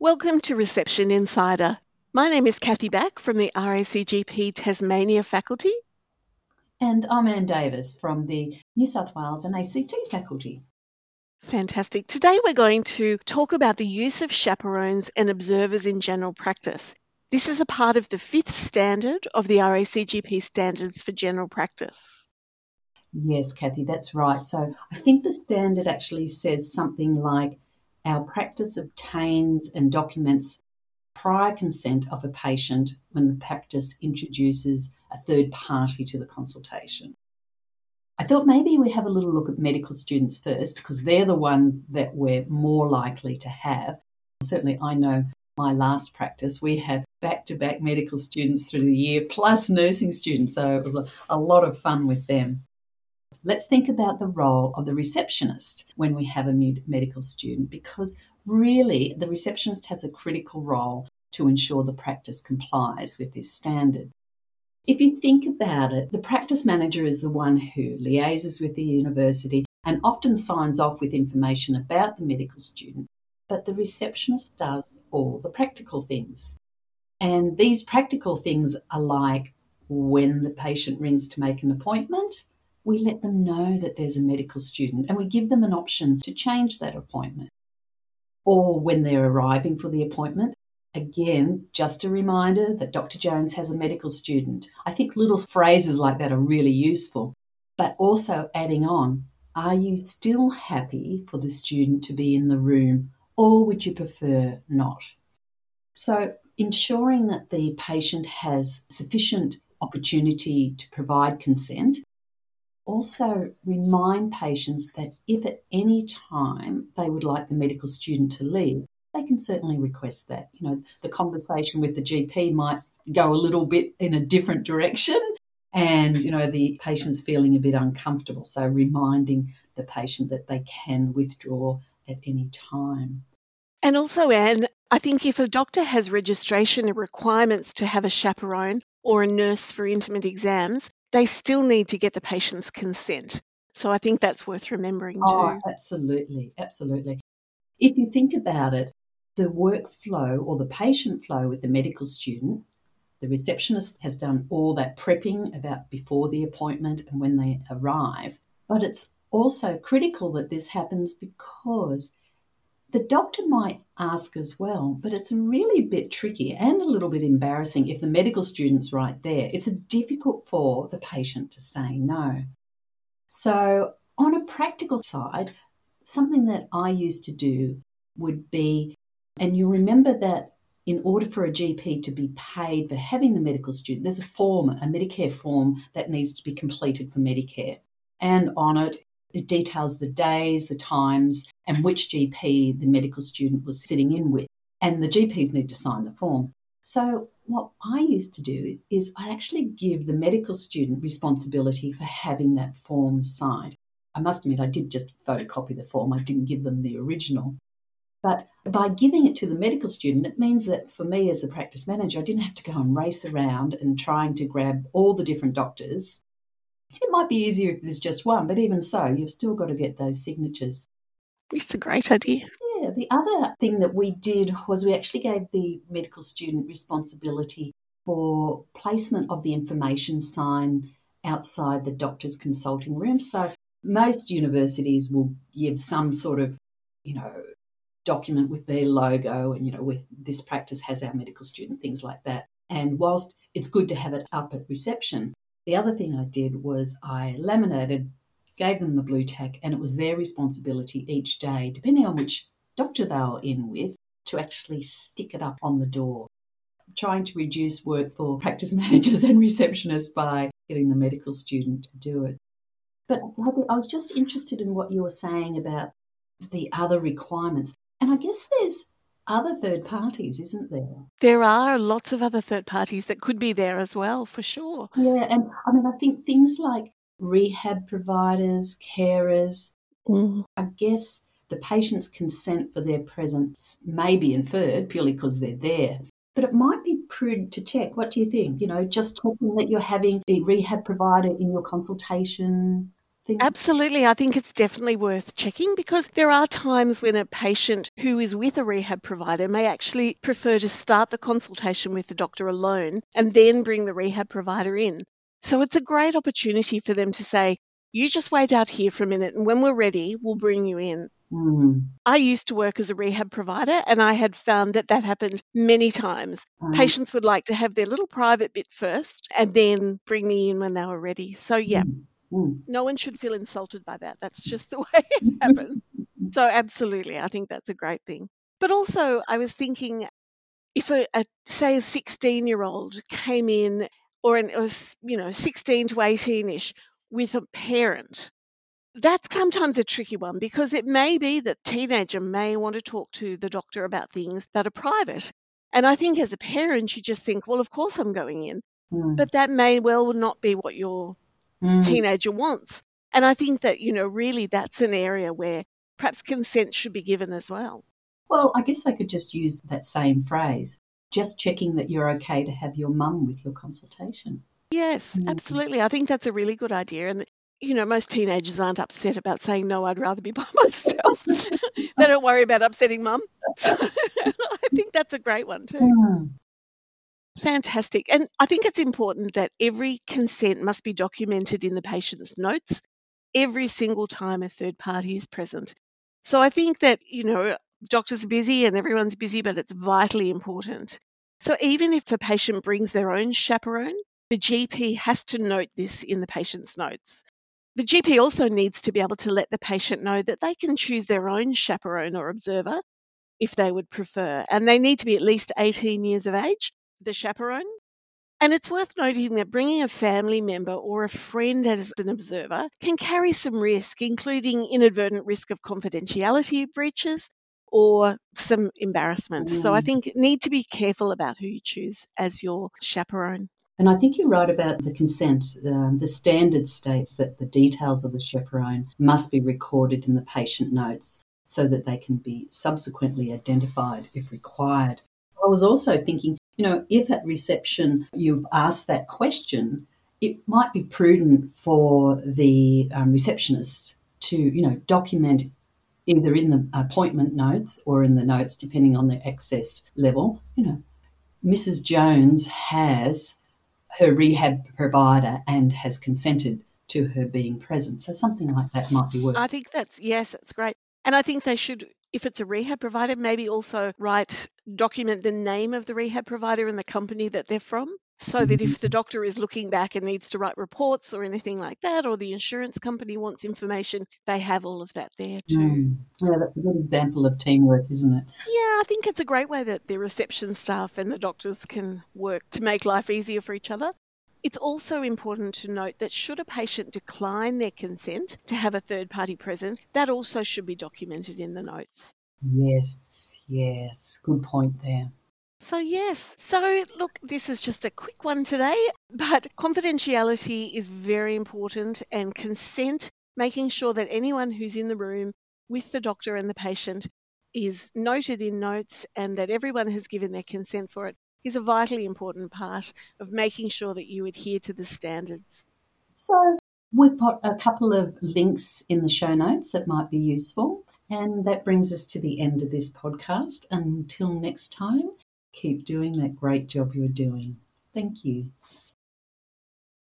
Welcome to Reception Insider. My name is Kathy Back from the RACGP Tasmania faculty. And I'm Anne Davis from the New South Wales and ACT faculty. Fantastic. Today we're going to talk about the use of chaperones and observers in general practice. This is a part of the fifth standard of the RACGP standards for general practice. Yes, Kathy, that's right. So I think the standard actually says something like our practice obtains and documents prior consent of a patient when the practice introduces a third party to the consultation. I thought maybe we have a little look at medical students first because they're the ones that we're more likely to have. Certainly, I know my last practice, we had back to back medical students through the year plus nursing students. So it was a, a lot of fun with them. Let's think about the role of the receptionist when we have a medical student because really the receptionist has a critical role to ensure the practice complies with this standard. If you think about it, the practice manager is the one who liaises with the university and often signs off with information about the medical student, but the receptionist does all the practical things. And these practical things are like when the patient rings to make an appointment, we let them know that there's a medical student and we give them an option to change that appointment. Or when they're arriving for the appointment, again, just a reminder that Dr. Jones has a medical student. I think little phrases like that are really useful. But also adding on, are you still happy for the student to be in the room or would you prefer not? So, ensuring that the patient has sufficient opportunity to provide consent also remind patients that if at any time they would like the medical student to leave, they can certainly request that. You know, the conversation with the GP might go a little bit in a different direction and, you know, the patient's feeling a bit uncomfortable. So reminding the patient that they can withdraw at any time. And also, Anne, I think if a doctor has registration requirements to have a chaperone or a nurse for intimate exams, they still need to get the patient's consent. So I think that's worth remembering too. oh, too. Absolutely, absolutely. If you think about it, the workflow or the patient flow with the medical student, the receptionist has done all that prepping about before the appointment and when they arrive. But it's also critical that this happens because the doctor might ask as well, but it's really a bit tricky and a little bit embarrassing if the medical student's right there. It's difficult for the patient to say no. So, on a practical side, something that I used to do would be, and you remember that in order for a GP to be paid for having the medical student, there's a form, a Medicare form that needs to be completed for Medicare. And on it it details the days, the times, and which GP the medical student was sitting in with. And the GPs need to sign the form. So, what I used to do is I actually give the medical student responsibility for having that form signed. I must admit, I did just photocopy the form, I didn't give them the original. But by giving it to the medical student, it means that for me as the practice manager, I didn't have to go and race around and trying to grab all the different doctors it might be easier if there's just one, but even so, you've still got to get those signatures. It's a great idea. Yeah, the other thing that we did was we actually gave the medical student responsibility for placement of the information sign outside the doctor's consulting room. So most universities will give some sort of, you know, document with their logo and, you know, with this practice has our medical student, things like that. And whilst it's good to have it up at reception, the other thing I did was I laminated, gave them the Blu Tack, and it was their responsibility each day, depending on which doctor they were in with, to actually stick it up on the door. trying to reduce work for practice managers and receptionists by getting the medical student to do it. But I was just interested in what you were saying about the other requirements. And I guess there's other third parties, isn't there? There are lots of other third parties that could be there as well, for sure. Yeah, and I mean, I think things like rehab providers, carers, mm. I guess the patient's consent for their presence may be inferred purely because they're there. But it might be prudent to check. What do you think? You know, just checking that you're having the rehab provider in your consultation, things? Absolutely. I think it's definitely worth checking because there are times when a patient who is with a rehab provider may actually prefer to start the consultation with the doctor alone and then bring the rehab provider in. So it's a great opportunity for them to say, you just wait out here for a minute and when we're ready, we'll bring you in. Mm. I used to work as a rehab provider and I had found that that happened many times. Mm. Patients would like to have their little private bit first and then bring me in when they were ready. So, yeah, Mm. No one should feel insulted by that. That's just the way it happens. So, absolutely, I think that's a great thing. But also, I was thinking if a, a say a 16 year old came in or an, it was, you know, 16 to 18 ish with a parent, that's sometimes a tricky one because it may be that teenager may want to talk to the doctor about things that are private. And I think as a parent, you just think, well, of course I'm going in. Mm. But that may well not be what your Mm. teenager wants. And I think that, you know, really that's an area where perhaps consent should be given as well. Well, I guess I could just use that same phrase, just checking that you're okay to have your mum with your consultation. Yes, Mhm. absolutely. I think that's a really good idea. And, you know, most teenagers aren't upset about saying, no, I'd rather be by myself. they don't worry about upsetting mum. I think that's a great one too. Mm. Fantastic. And I think it's important that every consent must be documented in the patient's notes every single time a third party is present. So I think that, you know, doctors are busy and everyone's busy, but it's vitally important. So even if the patient brings their own chaperone, the GP has to note this in the patient's notes. The GP also needs to be able to let the patient know that they can choose their own chaperone or observer if they would prefer, and they need to be at least 18 years of age, the chaperone. And it's worth noting that bringing a family member or a friend as an observer can carry some risk, including inadvertent risk of confidentiality breaches or some embarrassment. So I Mm. think need to be careful about who you choose as your chaperone. And I think you're right about the consent. Um, the standard states that the details of the chaperone must be recorded in the patient notes so that they can be subsequently identified if required. I was also thinking, you know, if at reception you've asked that question, it might be prudent for the um, receptionist to, you know, document either in the appointment notes or in the notes, depending on the access level, you know, Mrs. Jones has her rehab provider and has consented to her being present. So something like that might be worth. I think that's yes, that's great. And I think they should if it's a rehab provider, maybe also write document the name of the rehab provider and the company that they're from. So that if the doctor is looking back and needs to write reports or anything like that, or the insurance company wants information, they have all of that there too. Mm. Yeah, that's a good example of teamwork, isn't it? Yeah, I think it's a great way that the reception staff and the doctors can work to make life easier for each other. It's also important to note that should a patient decline their consent to have a third party present, that also should be documented in the notes. Yes, yes. Good point there. So, yes. So, look, this is just a quick one today, but confidentiality is very important and consent, making sure that anyone who's in the room with the doctor and the patient is noted in notes and that everyone has given their consent for it is a vitally important part of making sure that you adhere to the standards. So we've got a couple of links in the show notes that might be useful. And that brings us to the end of this podcast. Until next time, keep doing that great job you're doing. Thank you.